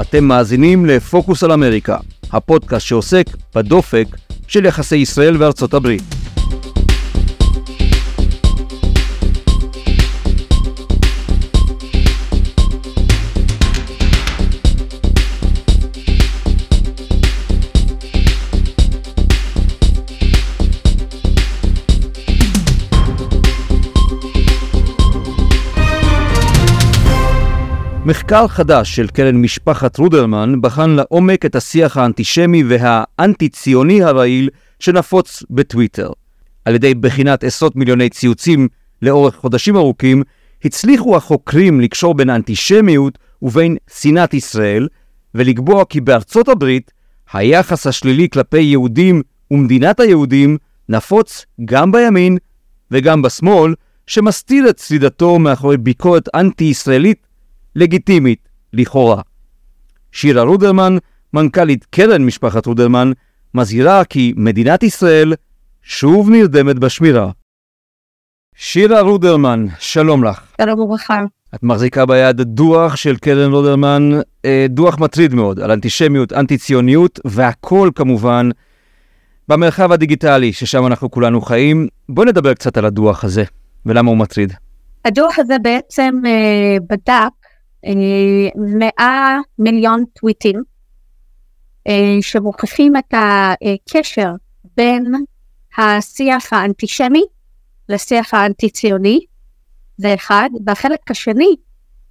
אתם מאזינים לפוקוס על אמריקה, הפודקאסט שעוסק בדופק של יחסי ישראל וארצות הברית. מחקר חדש של קרן משפחת רודרמן בחן לעומק את השיח האנטישמי והאנטי-ציוני הרעיל שנפוץ בטוויטר. על ידי בחינת עשרות מיליוני ציוצים לאורך חודשים ארוכים, הצליחו החוקרים לקשור בין האנטישמיות ובין שנאת ישראל, ולקבוע כי בארצות הברית היחס השלילי כלפי יהודים ומדינת היהודים נפוץ גם בימין וגם בשמאל, שמסתיר את סלידתו מאחורי ביקורת אנטי-ישראלית לגיטימית, לכאורה. שירה רודרמן, מנכ"לית קרן משפחת רודרמן, מזהירה כי מדינת ישראל שוב נרדמת בשמירה. שירה רודרמן, שלום לך. שלום וברכה. את מחזיקה ביד דוח של קרן רודרמן, אה, דוח מטריד מאוד, על אנטישמיות, אנטי-ציוניות, והכל כמובן במרחב הדיגיטלי, ששם אנחנו כולנו חיים. בואי נדבר קצת על הדוח הזה, ולמה הוא מטריד. הדוח הזה בעצם אה, בדק 100 מיליון טוויטים אה, שמוכיחים את הקשר בין השיח האנטישמי לשיח האנטי-ציוני, זה אחד, והחלק השני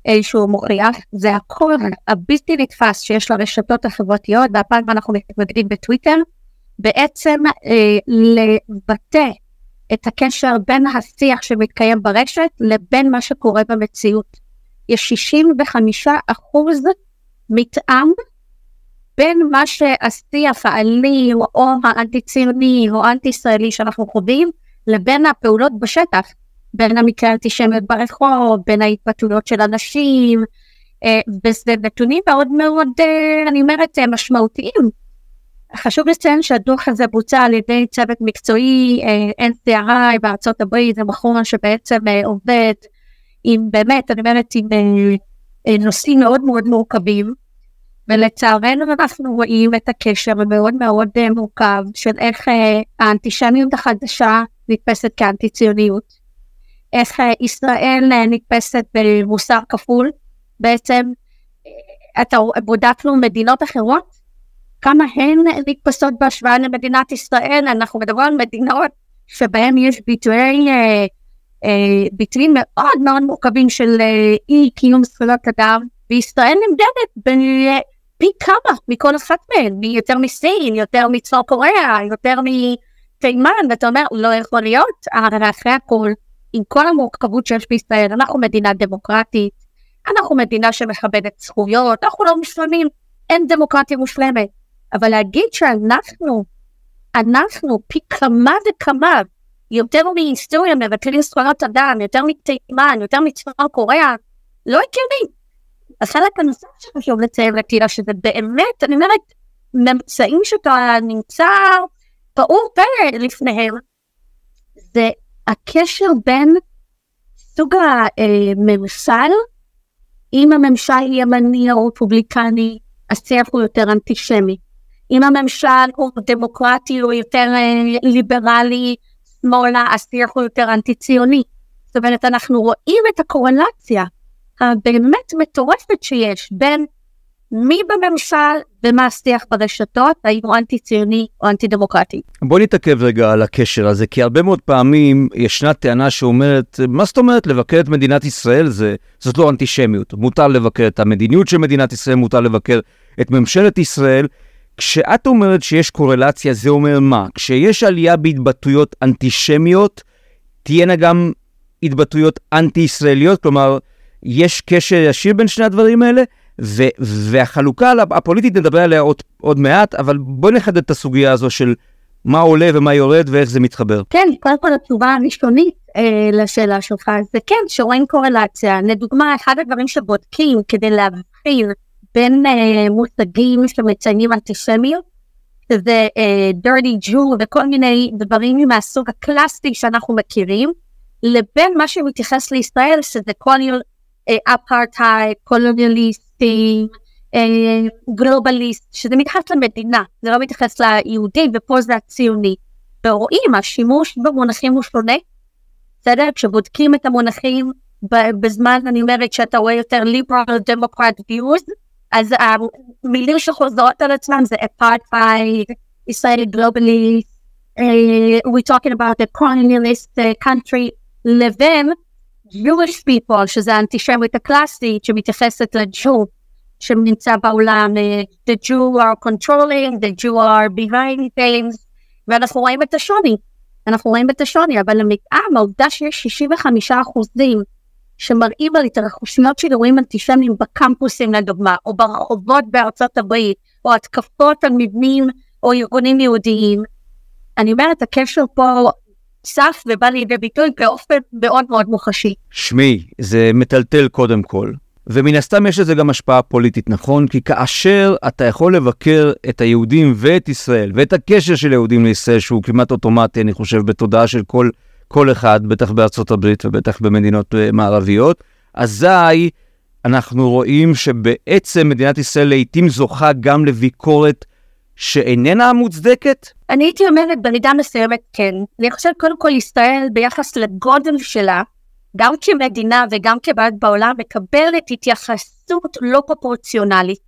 אה, שהוא מוכיח זה הקול הבלתי נתפס שיש לרשתות החברתיות, והפעם אנחנו מתמקדים בטוויטר, בעצם אה, לבטא את הקשר בין השיח שמתקיים ברשת לבין מה שקורה במציאות. יש 65 אחוז מתאם בין מה שהשיח האלים או האנטי-ציוני או האנטי-ישראלי שאנחנו חווים לבין הפעולות בשטח, בין המקרה האנטישמיות ברחוב, בין ההתבטאויות של אנשים, אה, וזה נתונים מאוד מאוד, אה, אני אומרת, אה, משמעותיים. חשוב לציין שהדוח הזה בוצע על ידי צוות מקצועי NCRI בארצות הברית, זה מכון שבעצם עובד עם באמת, אני אומרת, עם אה, אה, נושאים מאוד מאוד מורכבים, ולצערנו אנחנו רואים את הקשר המאוד מאוד אה, מורכב של איך האנטישמיות החדשה נתפסת כאנטי ציוניות, איך ישראל נתפסת במוסר כפול, בעצם אתה, בודקנו מדינות אחרות, כמה הן נתפסות בהשוואה למדינת ישראל, אנחנו מדברים על מדינות שבהן יש ביטויי ביטויים מאוד מאוד מורכבים של אה, אי קיום זכויות אדם, וישראל נמדדת פי כמה מכל אחת מהן, יותר מסין, יותר מצפון קוריאה, יותר מתימן, ואתה אומר, לא יכול להיות, הרי אחרי הכל, עם כל המורכבות שיש בישראל, אנחנו מדינה דמוקרטית, אנחנו מדינה שמכבדת זכויות, אנחנו לא מושלמים, אין דמוקרטיה מושלמת, אבל להגיד שאנחנו, אנחנו פי כמה וכמה יותר מהיסטוריה מבטלים זכויות אדם, יותר מתימן, יותר מצפון קוריאה, לא הגיוני. החלק הנוסף שחשוב לציין לקהילה, שזה באמת, אני אומרת, ממצאים שאתה נמצא פעור פה לפניהם, זה הקשר בין סוג הממשל, אם הממשל ימני או רפובליקני, השיח הוא יותר אנטישמי. אם הממשל הוא דמוקרטי או יותר אה, ליברלי, שמאלה, השיח הוא יותר אנטי-ציוני. זאת אומרת, אנחנו רואים את הקורלציה הבאמת מטורפת שיש בין מי בממשל ומה השיח ברשתות, האם הוא אנטי-ציוני או אנטי-דמוקרטי. בוא נתעכב רגע על הקשר הזה, כי הרבה מאוד פעמים ישנה טענה שאומרת, מה זאת אומרת לבקר את מדינת ישראל? זה, זאת לא אנטישמיות. מותר לבקר את המדיניות של מדינת ישראל, מותר לבקר את ממשלת ישראל. כשאת אומרת שיש קורלציה, זה אומר מה? כשיש עלייה בהתבטאויות אנטישמיות, תהיינה גם התבטאויות אנטי-ישראליות? כלומר, יש קשר ישיר בין שני הדברים האלה? ו- והחלוקה הפוליטית נדבר עליה עוד, עוד מעט, אבל בואי נחדד את הסוגיה הזו של מה עולה ומה יורד ואיך זה מתחבר. כן, קודם כל התשובה הראשונית אה, לשאלה שלך זה כן, שרואים קורלציה. לדוגמה, אחד הדברים שבודקים כדי להבחין בין uh, מושגים שמציינים אנטישמיות, שזה uh, dirty Jew וכל מיני דברים מהסוג הקלאסי שאנחנו מכירים, לבין מה שמתייחס לישראל, שזה קוליול אפרטהייד, קולוניאליסטים, גלובליסט, שזה מתייחס למדינה, זה לא מתייחס ליהודי, ופה זה הציוני. ורואים, השימוש במונחים הוא שונה, בסדר? כשבודקים את המונחים בזמן, אני אומרת שאתה רואה יותר liberal democrat views, אז המילים שחוזרות על עצמם זה אפרטהייד, ישראל גלובלי, we talking about the colonialist uh, country, לבין Jewish people, שזה האנטישמיות הקלאסית שמתייחסת לג'ו, שנמצא בעולם, the Jew are controlling, the Jew are behind things, ואנחנו רואים את השוני, אנחנו רואים את השוני, אבל המתאם, העובדה שיש 65 אחוזים שמראים על התרחשויות של אירועים אנטישמיים בקמפוסים לדוגמה, או ברחובות בארצות הברית, או התקפות על מבנים או ארגונים יהודיים, אני אומרת, הקשר פה צף ובא לידי ביטוי באופן מאוד מאוד מוחשי. שמי, זה מטלטל קודם כל. ומן הסתם יש לזה גם השפעה פוליטית, נכון? כי כאשר אתה יכול לבקר את היהודים ואת ישראל, ואת הקשר של יהודים לישראל, שהוא כמעט אוטומטי, אני חושב, בתודעה של כל, כל אחד, בטח בארצות הברית ובטח במדינות uh, מערביות, אזי אנחנו רואים שבעצם מדינת ישראל לעיתים זוכה גם לביקורת שאיננה מוצדקת? אני הייתי אומרת במידה מסוימת כן. אני חושבת קודם כל ישראל ביחס לגודל שלה, גם כמדינה וגם כבעד בעולם, מקבלת התייחסות לא פרופורציונלית.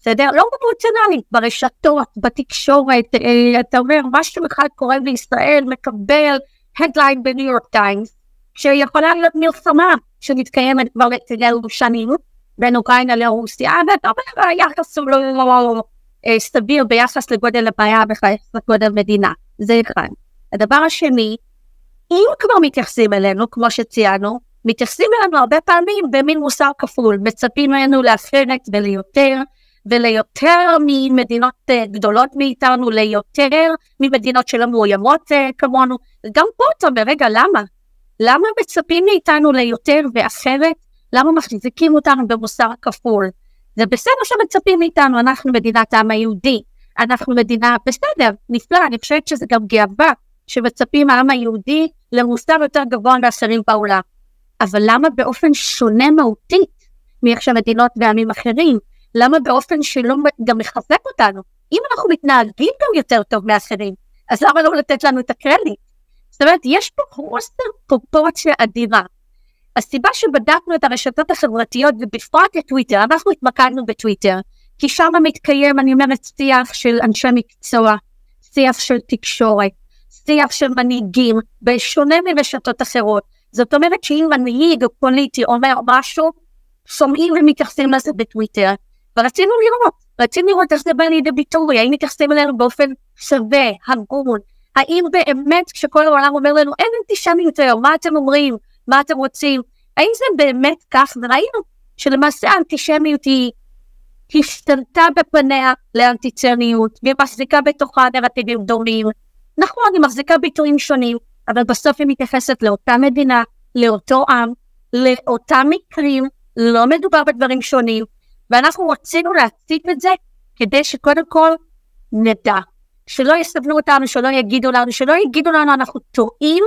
בסדר? לא פרופורציונלית, ברשתות, בתקשורת, אה, אתה אומר, משהו אחד קורה בישראל, מקבל הדליין בניו יורק טיימס, שיכולה להיות מלחמה שמתקיימת כבר אצלנו שנים בין אוקראינה לרוסיה, ואתה אומר, היחס הוא לא, סביר ביחס לגודל הבעיה וביחס לגודל מדינה. זה אחד. הדבר השני, אם כבר מתייחסים אלינו, כמו שציינו, מתייחסים אלינו הרבה פעמים במין מוסר כפול, מצפים ממנו לאחרת וליותר, וליותר ממדינות uh, גדולות מאיתנו, ליותר ממדינות שלא מאוימות uh, כמונו. גם פה אתה אומר, רגע, למה? למה מצפים מאיתנו ליותר ואחרת? למה מחזיקים אותנו במוסר כפול? זה בסדר שמצפים מאיתנו, אנחנו מדינת העם היהודי, אנחנו מדינה, בסדר, נפלא, אני חושבת שזה גם גאווה שמצפים מהעם היהודי למוסר יותר גבוה מאחרים בעולם. אבל למה באופן שונה מהותית מאיך שהמדינות ועמים אחרים? למה באופן שלא גם מחזק אותנו? אם אנחנו מתנהגים גם יותר טוב מאחרים, אז למה לא לתת לנו את הקרדיט? זאת אומרת, יש פה חוסר פרופורציה אדירה. הסיבה שבדקנו את הרשתות החברתיות ובפרט את טוויטר, אנחנו התמקדנו בטוויטר, כי שם מתקיים, אני אומרת, שיח של אנשי מקצוע, שיח של תקשורת, שיח של מנהיגים, בשונה מרשתות אחרות. זאת אומרת שאם מנהיג פוליטי אומר משהו, שומעים ומתייחסים לזה בטוויטר. ורצינו לראות, רצינו לראות איך זה בא לידי ביטוי, האם מתייחסים אלינו באופן שווה, הגון, האם באמת כשכל העולם אומר לנו אין אנטישמיות היום, מה אתם אומרים? מה אתם רוצים? האם זה באמת כך? וראינו שלמעשה האנטישמיות היא השתנתה בפניה לאנטיציוניות, והיא מחזיקה בתוכה נרטיבים דומים. נכון, היא מחזיקה ביטויים שונים, אבל בסוף היא מתייחסת לאותה מדינה, לאותו עם, לאותם מקרים, לא מדובר בדברים שונים, ואנחנו רצינו להציג את זה כדי שקודם כל נדע, שלא יסבנו אותנו, שלא יגידו לנו, שלא יגידו לנו אנחנו טועים,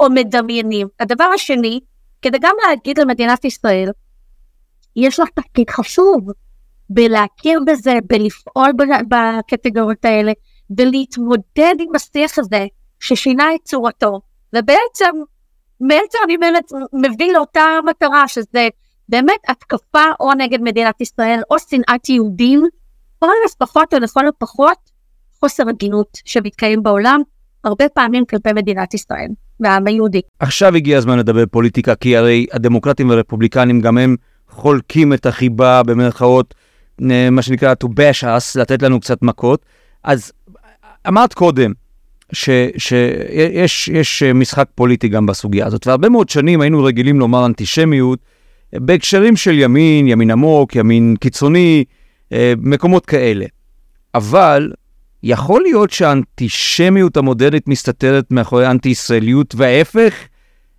או מדמיינים. הדבר השני, כדי גם להגיד למדינת ישראל, יש לך תפקיד חשוב בלהכיר בזה, בלפעול בקטגוריות האלה, ולהתמודד עם השיח הזה ששינה את צורתו, ובעצם, בעצם אני מביא לאותה מטרה, שזה באמת התקפה או נגד מדינת ישראל, או שנאת יהודים, או לפחות או לכל הפחות חוסר הגינות שמתקיים בעולם, הרבה פעמים כלפי מדינת ישראל. והעם היהודי. עכשיו הגיע הזמן לדבר פוליטיקה, כי הרי הדמוקרטים והרפובליקנים גם הם חולקים את החיבה במרכאות, מה שנקרא to bash us, לתת לנו קצת מכות. אז אמרת קודם שיש משחק פוליטי גם בסוגיה הזאת, והרבה מאוד שנים היינו רגילים לומר אנטישמיות בהקשרים של ימין, ימין עמוק, ימין קיצוני, אה, מקומות כאלה. אבל יכול להיות שהאנטישמיות המודרנית מסתתרת מאחורי אנטי-ישראליות, וההפך,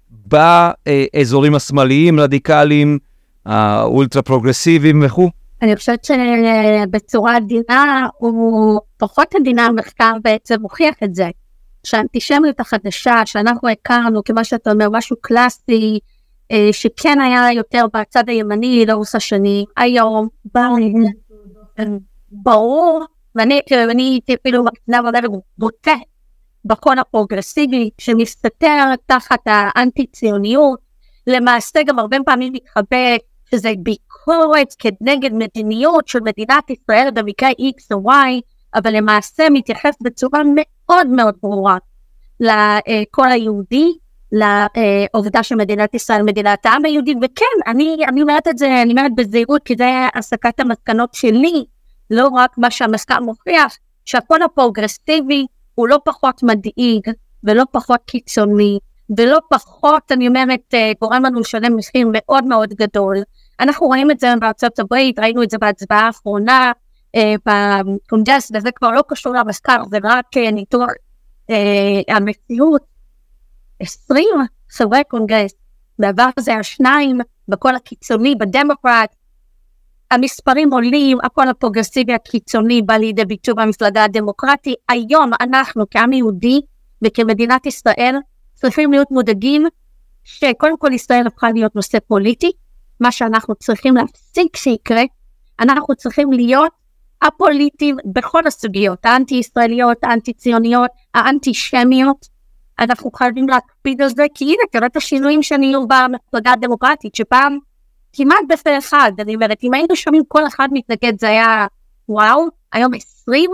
באזורים השמאליים, רדיקליים, האולטרה פרוגרסיביים וכו'? אני חושבת שבצורה עדינה, או פחות עדינה, המחקר בעצם מוכיח את זה. שהאנטישמיות החדשה שאנחנו הכרנו, כמו שאתה אומר, משהו קלאסי, שכן היה יותר בצד הימני לאורך השנים, היום ברור, ואני הייתי אפילו מקצינה בוטה בקון הפרוגרסיבי שמסתתר תחת האנטי ציוניות, למעשה גם הרבה פעמים מתחבא שזה ביקורת כנגד מדיניות של מדינת ישראל במקרה X או Y, אבל למעשה מתייחס בצורה מאוד מאוד ברורה לקול היהודי, לעובדה שמדינת ישראל מדינת העם היהודי, וכן, אני, אני אומרת את זה, אני אומרת בזהירות, כי זה הסקת המסקנות שלי, לא רק מה שהמחקר מוכיח, שהקול הפרוגרסיבי הוא לא פחות מדאיג ולא פחות קיצוני, ולא פחות, אני אומרת, אה, גורם לנו לשלם מחיר מאוד מאוד גדול. אנחנו רואים את זה בארצות הברית, ראינו את זה בהצבעה האחרונה אה, בקונגרס, וזה כבר לא קשור למחקר, זה רק אה, ניתוח אה, המציאות. 20 חברי קונגרס, בעבר זה היה שניים, בקול הקיצוני, בדמוקרט, המספרים עולים, הקול הפרוגרסיבי הקיצוני בא לידי ביטוי במפלגה הדמוקרטית. היום אנחנו כעם יהודי וכמדינת ישראל צריכים להיות מודאגים שקודם כל ישראל הפכה להיות נושא פוליטי, מה שאנחנו צריכים להפסיק שיקרה, אנחנו צריכים להיות הפוליטיים בכל הסוגיות, האנטי-ישראליות, האנטי-ציוניות, האנטי-שמיות, אנחנו חייבים להקפיד על זה, כי הנה, תראה את השינויים שנהיו במפלגה הדמוקרטית, שפעם כמעט בפה אחד, אני אומרת, אם היינו שומעים כל אחד מתנגד זה היה וואו, היום עשרים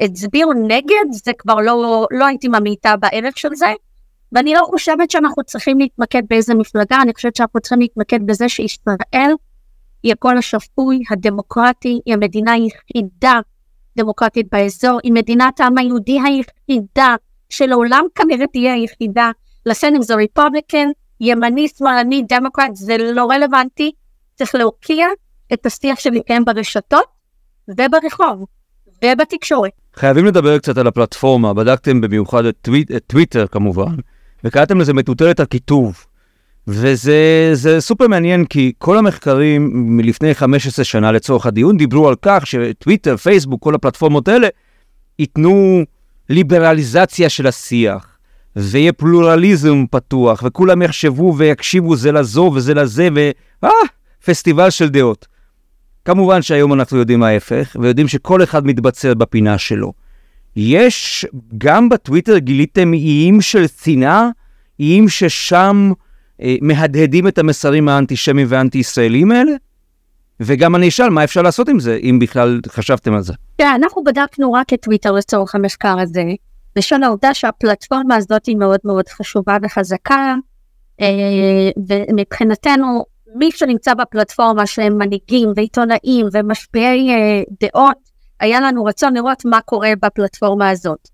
הצביעו נגד, זה כבר לא, לא הייתי ממעיטה בערך של זה, ואני לא חושבת שאנחנו צריכים להתמקד באיזה מפלגה, אני חושבת שאנחנו צריכים להתמקד בזה שישראל היא הקול השפוי, הדמוקרטי, היא המדינה היחידה דמוקרטית באזור, היא מדינת העם היהודי היחידה, שלעולם כנראה תהיה היחידה, לכן אם זה ריפובליקן, ימני, שמאלני, דמוקרט, זה לא רלוונטי, צריך להוקיע את השיח שמתקיים ברשתות וברחוב ובתקשורת. חייבים לדבר קצת על הפלטפורמה, בדקתם במיוחד את, טוויט, את טוויטר כמובן, וקראתם לזה מטוטלת הקיטוב. וזה סופר מעניין כי כל המחקרים מלפני 15 שנה לצורך הדיון דיברו על כך שטוויטר, פייסבוק, כל הפלטפורמות האלה ייתנו ליברליזציה של השיח, ויהיה פלורליזם פתוח, וכולם יחשבו ויקשיבו זה לזו וזה לזה, ו... אה, פסטיבל של דעות. כמובן שהיום אנחנו יודעים ההפך, ויודעים שכל אחד מתבצר בפינה שלו. יש, גם בטוויטר גיליתם איים של שנאה, איים ששם אה, מהדהדים את המסרים האנטישמיים והאנטי-ישראלים האלה? וגם אני אשאל, מה אפשר לעשות עם זה, אם בכלל חשבתם על זה? כן, אנחנו בדקנו רק את טוויטר לצורך המחקר הזה, בשל העובדה שהפלטפורמה הזאת היא מאוד מאוד חשובה וחזקה, אה, ומבחינתנו, מי שנמצא בפלטפורמה שהם מנהיגים ועיתונאים ומשפיעי אה, דעות, היה לנו רצון לראות מה קורה בפלטפורמה הזאת.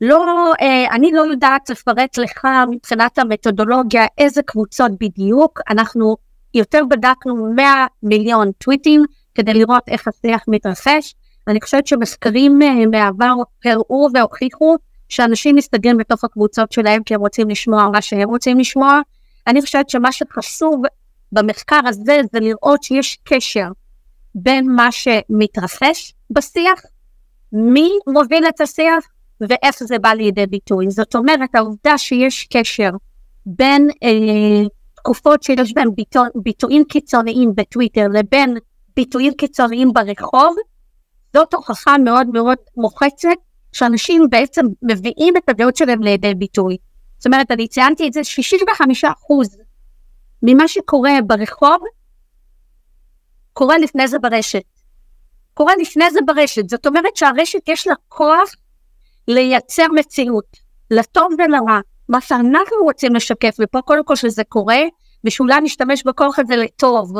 לא, אה, אני לא יודעת לפרט לך מבחינת המתודולוגיה איזה קבוצות בדיוק, אנחנו יותר בדקנו 100 מיליון טוויטים כדי לראות איך השיח מתרחש. אני חושבת שמחקרים אה, מהעבר הראו והוכיחו שאנשים מסתגרים בתוך הקבוצות שלהם כי הם רוצים לשמוע מה שהם רוצים לשמוע. אני חושבת שמה שחשוב במחקר הזה זה לראות שיש קשר בין מה שמתרחש בשיח, מי מוביל את השיח ואיך זה בא לידי ביטוי. זאת אומרת, העובדה שיש קשר בין אה, תקופות שיש בהן ביטו, ביטויים קיצוניים בטוויטר לבין ביטויים קיצוניים ברחוב, זאת הוכחה מאוד מאוד מוחצת שאנשים בעצם מביאים את הדעות שלהם לידי ביטוי. זאת אומרת, אני ציינתי את זה, 65 אחוז ממה שקורה ברחוב, קורה לפני זה ברשת. קורה לפני זה ברשת, זאת אומרת שהרשת יש לה כוח לייצר מציאות, לטוב ולרע, מה שאנחנו רוצים לשקף, ופה קודם כל שזה קורה, ושאולי נשתמש בכוח הזה לטוב,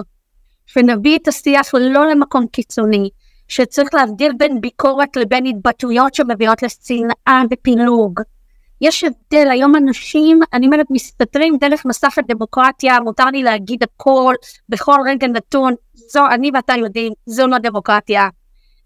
שנביא את השיח לא למקום קיצוני, שצריך להבדיל בין ביקורת לבין התבטאויות שמביאות לשנאה ופילוג. יש הבדל, היום אנשים, אני אומרת, מסתתרים דרך מסך הדמוקרטיה, מותר לי להגיד הכל בכל רגע נתון, זו, אני ואתה יודעים, זו לא דמוקרטיה.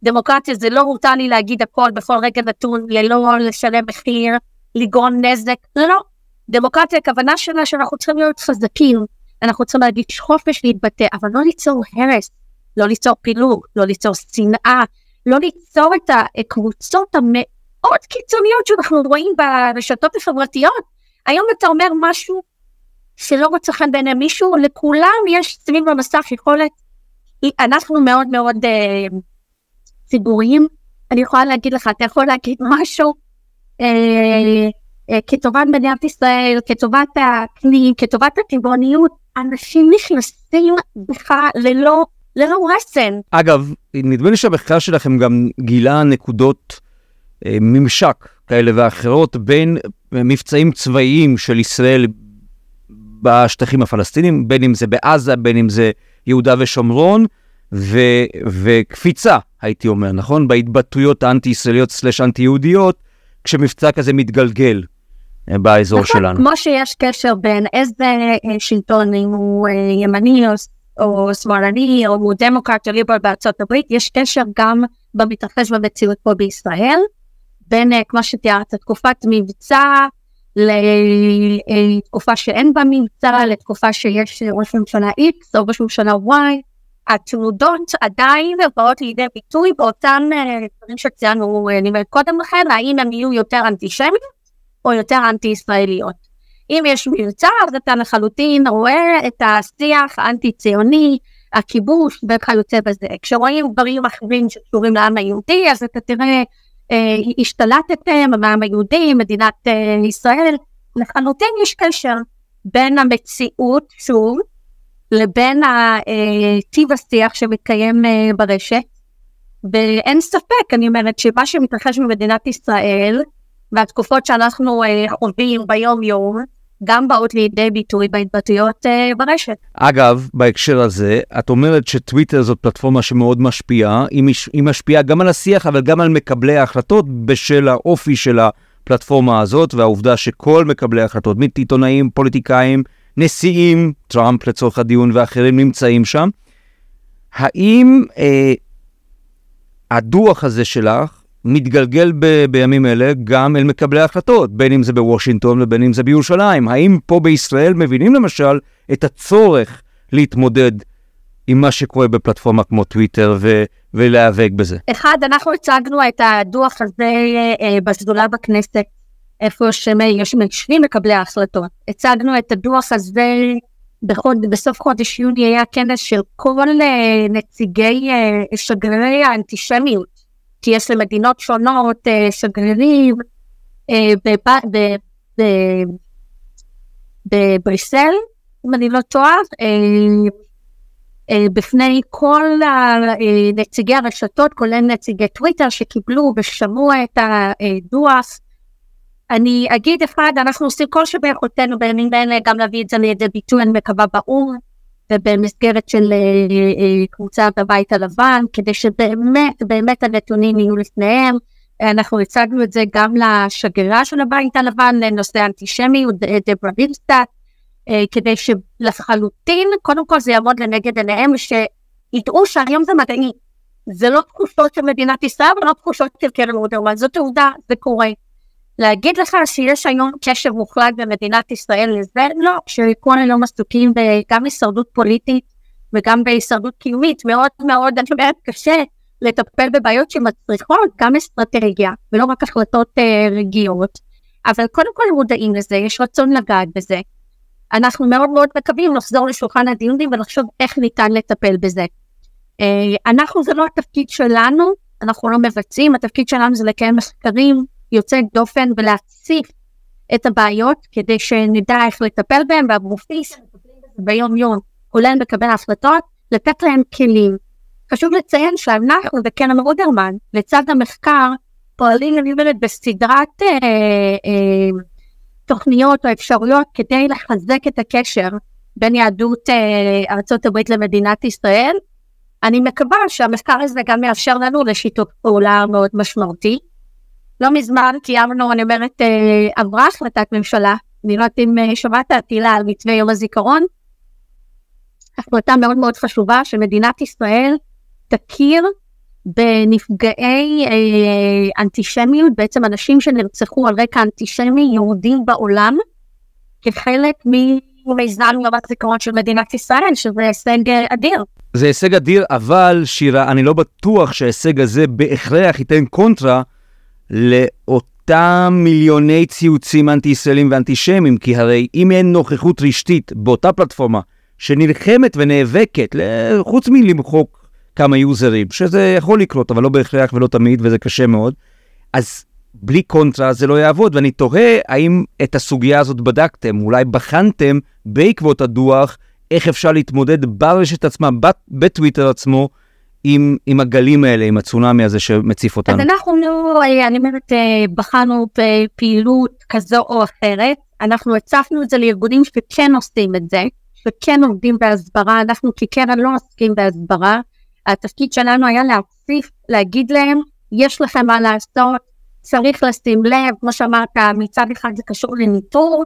דמוקרטיה זה לא מותר לי להגיד הכל בכל רגע נתון, ללא לשלם מחיר, לגרום נזק, זה לא. דמוקרטיה, הכוונה שלה שאנחנו צריכים להיות חזקים, אנחנו צריכים להגיד חופש להתבטא, אבל לא ליצור הרס, לא ליצור פילוג, לא ליצור שנאה, לא ליצור את הקבוצות המאוד קיצוניות שאנחנו רואים ברשתות החברתיות. היום אתה אומר משהו, שלא מוצא חן בעיני מישהו, לכולם יש סביב המסך יכולת, אנחנו מאוד מאוד אה, ציבוריים, אני יכולה להגיד לך, אתה יכול להגיד משהו כטובת מדינת ישראל, כטובת הכלי, כטובת הטבעוניות, אנשים נכנסים בך ללא, ללא רסן. אגב, נדמה לי שהמחקר שלכם גם גילה נקודות אה, ממשק כאלה ואחרות בין מבצעים צבאיים של ישראל בשטחים הפלסטינים, בין אם זה בעזה, בין אם זה יהודה ושומרון, ו, וקפיצה, הייתי אומר, נכון? בהתבטאויות האנטי-ישראליות סלש אנטי-יהודיות, כשמבצע כזה מתגלגל אה, באזור נכון, שלנו. כמו שיש קשר בין איזה אה, שלטון, אם הוא אה, ימני או, או שמאלני, או הוא דמוקרט או ליברל בארצות הברית, יש קשר גם במתרחש במציאות פה בישראל, בין, כמו שתיארת, תקופת מבצע, לתקופה שאין בה מבצע, לתקופה שיש ראש ממשלה X או ראש ממשלה Y, התנודות עדיין באות לידי ביטוי באותם אה, דברים שציינו אה, קודם לכן, האם הם יהיו יותר אנטישמיות או יותר אנטי-ישראליות. אם יש מבצע, אז אתה לחלוטין רואה את השיח האנטי-ציוני, הכיבוש וכיוצא בזה. כשרואים דברים אחרים שקשורים לעם היהודי, אז אתה תראה, אה, השתלטתם, העם היהודי, מדינת אה, ישראל, לחלוטין יש קשר בין המציאות, שוב, לבין טיב השיח שמתקיים אה, ברשת. ואין ספק, אני אומרת, שמה שמתרחש במדינת ישראל, והתקופות שאנחנו אה, חווים ביום יום, גם באות לידי ביטוי בהתבטאויות אה, ברשת. אגב, בהקשר הזה, את אומרת שטוויטר זאת פלטפורמה שמאוד משפיעה, היא, מש, היא משפיעה גם על השיח, אבל גם על מקבלי ההחלטות בשל האופי של הפלטפורמה הזאת, והעובדה שכל מקבלי ההחלטות, מעיתונאים, פוליטיקאים, נשיאים, טראמפ לצורך הדיון ואחרים נמצאים שם. האם אה, הדוח הזה שלך מתגלגל ב- בימים אלה גם אל מקבלי ההחלטות, בין אם זה בוושינגטון ובין אם זה בירושלים? האם פה בישראל מבינים למשל את הצורך להתמודד עם מה שקורה בפלטפורמה כמו טוויטר ו- ולהיאבק בזה? אחד, אנחנו הצגנו את הדוח הזה אה, בשדולה בכנסת איפה שיושבים מקבלי ההחלטות. הצגנו את הדוח הזה בחוד, בסוף חודש יוני היה כנס של כל uh, נציגי uh, שגרירי האנטישמיות, כי יש למדינות שונות uh, שגרירים בבריסל, אם אני לא טועה, בפני כל נציגי הרשתות, כולל נציגי טוויטר שקיבלו ושמעו את הדוח. אני אגיד אחד, אנחנו עושים כל שביכולתנו בימים האלה גם להביא את זה לידי ביטוי, אני מקווה באו"ם ובמסגרת של אה, אה, קבוצה בבית הלבן, כדי שבאמת באמת הנתונים יהיו לפניהם. אנחנו הצגנו את זה גם לשגרירה של הבית הלבן לנושא אנטישמיות, דברה וילסטאט, אה, כדי שלחלוטין, קודם כל זה יעמוד לנגד עיניהם, שידעו שהיום זה מדעי. זה לא תחושות של מדינת ישראל ולא תחושות של קרן רודרמן, זאת עובדה, זה קורה. להגיד לך שיש היום קשר מוחלט במדינת ישראל לזה? לא, שכל היום עסוקים גם בהישרדות פוליטית וגם בהישרדות קיומית, מאוד מאוד, אני אומרת, קשה לטפל בבעיות שמצריכות גם אסטרטגיה ולא רק החלטות אה, רגיעות, אבל קודם כל מודעים לזה, יש רצון לגעת בזה. אנחנו מאוד מאוד מקווים לחזור לשולחן הדיונים ולחשוב איך ניתן לטפל בזה. אה, אנחנו, זה לא התפקיד שלנו, אנחנו לא מבצעים, התפקיד שלנו זה לקיים מחקרים, יוצא דופן ולהציף את הבעיות כדי שנדע איך לטפל בהם והגופים ביום יום, כולל מקבל החלטות, לתת להם כלים. חשוב לציין שאנחנו וקרן רודרמן, לצד המחקר, פועלים, אני אומרת, בסדרת אה, אה, תוכניות או אפשרויות כדי לחזק את הקשר בין יהדות אה, ארה"ב למדינת ישראל. אני מקווה שהמחקר הזה גם יאפשר לנו לשיתוף פעולה מאוד משמעותי. לא מזמן קיימנו, אני אומרת, אה, עברה החלטת ממשלה, אני לא יודעת אם אה, שמעת טילה על מתווה יום הזיכרון, החלטה מאוד מאוד חשובה שמדינת ישראל תכיר בנפגעי אה, אנטישמיות, בעצם אנשים שנרצחו על רקע אנטישמי יהודים בעולם, כחלק ממיזם יום הזיכרון של מדינת ישראל, שזה הישג אדיר. זה הישג אדיר, אבל שירה, אני לא בטוח שההישג הזה בהכרח ייתן קונטרה לאותה אותם מיליוני ציוצים אנטי-ישראלים ואנטישמיים, כי הרי אם אין נוכחות רשתית באותה פלטפורמה שנלחמת ונאבקת, חוץ מלמחוק כמה יוזרים, שזה יכול לקרות, אבל לא בהכרח ולא תמיד, וזה קשה מאוד, אז בלי קונטרה זה לא יעבוד, ואני תוהה האם את הסוגיה הזאת בדקתם, אולי בחנתם בעקבות הדוח איך אפשר להתמודד ברשת עצמה, בטוויטר עצמו, עם, עם הגלים האלה, עם הצונאמי הזה שמציף אותנו? אז אנחנו, אני אומרת, אה, בחנו בפעילות כזו או אחרת. אנחנו הצפנו את זה לארגונים שכן עושים את זה, שכן עובדים בהסברה. אנחנו כקרן לא עוסקים בהסברה. התפקיד שלנו היה להציף, להגיד להם, יש לכם מה לעשות, צריך לשים לב, כמו שאמרת, מצד אחד זה קשור לניטור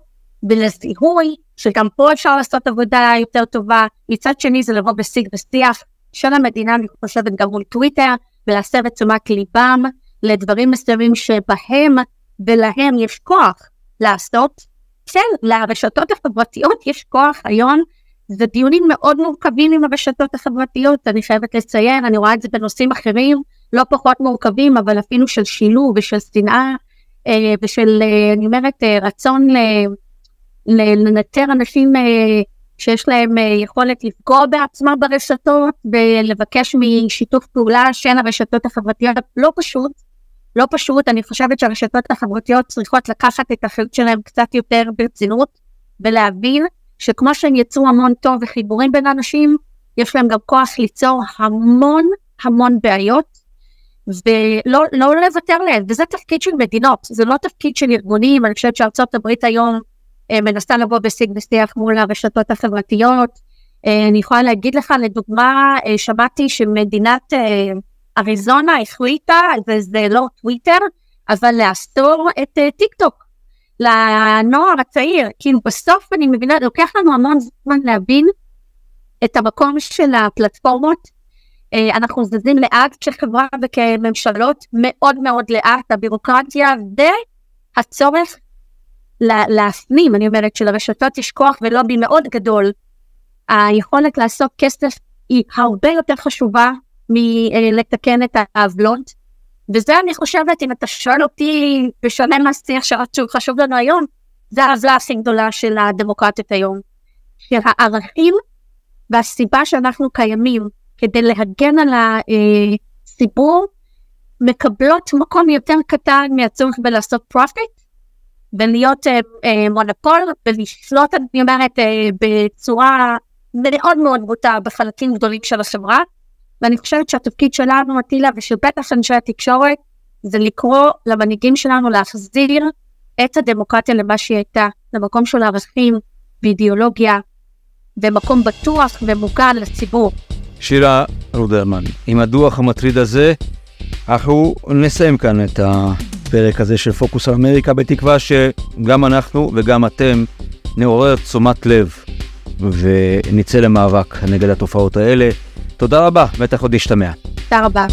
ולזיהוי, שגם פה אפשר לעשות עבודה יותר טובה, מצד שני זה לבוא בשיג ושיח של המדינה, חושבת גם מול טוויטר, ולהסב את תשומת ליבם לדברים מסוימים שבהם ולהם יש כוח לעשות. כן, לרשתות החברתיות יש כוח היום, זה דיונים מאוד מורכבים עם הרשתות החברתיות, אני חייבת לציין, אני רואה את זה בנושאים אחרים, לא פחות מורכבים, אבל אפילו של שילוב ושל שנאה, אה, ושל, אה, אני אומרת, אה, רצון לנטר אנשים שיש להם יכולת לפגוע בעצמם ברשתות ולבקש משיתוף פעולה של הרשתות החברתיות. לא פשוט, לא פשוט, אני חושבת שהרשתות החברתיות צריכות לקחת את האחריות שלהם קצת יותר ברצינות ולהבין שכמו שהם יצרו המון טוב וחיבורים בין אנשים, יש להם גם כוח ליצור המון המון בעיות ולא לא לוותר להם, וזה תפקיד של מדינות, זה לא תפקיד של ארגונים, אני חושבת שארצות הברית היום אה, מנסה לבוא בשיג ושיח מול הרשתות החברתיות. אה, אני יכולה להגיד לך, לדוגמה, אה, שמעתי שמדינת אריזונה החליטה, וזה לא טוויטר, אבל לאסור את טיק טוק לנוער הצעיר. כאילו בסוף אני מבינה, לוקח לנו המון זמן להבין את המקום של הפלטפורמות אה, אנחנו זזים לאט כחברה וכממשלות, מאוד מאוד לאט, הבירוקרטיה והצורך להפנים, אני אומרת שלרשתות יש כוח ולובי מאוד גדול. היכולת לעשות כסף היא הרבה יותר חשובה מלתקן את העוולות. וזה אני חושבת, אם אתה שואל אותי, בשונה מהשיח שחשוב לנו היום, זה העוולה הכי גדולה של הדמוקרטיות היום. של הערכים והסיבה שאנחנו קיימים כדי להגן על הציבור, מקבלות מקום יותר קטן מהצורך בלעשות profit, ולהיות אה, אה, מונופול, ולשלוט, אני אומרת, אה, בצורה מאוד מאוד בוטה בחלקים גדולים של החברה. ואני חושבת שהתפקיד שלנו, אטילה, ושל בטח אנשי התקשורת, זה לקרוא למנהיגים שלנו להחזיר את הדמוקרטיה למה שהיא הייתה, למקום של ערכים ואידיאולוגיה, ומקום בטוח ומוגן לציבור. שירה רודרמן, עם הדוח המטריד הזה, אנחנו נסיים כאן את הפרק הזה של פוקוס על אמריקה, בתקווה שגם אנחנו וגם אתם נעורר תשומת לב ונצא למאבק נגד התופעות האלה. תודה רבה, בטח עוד נשתמע. תודה רבה.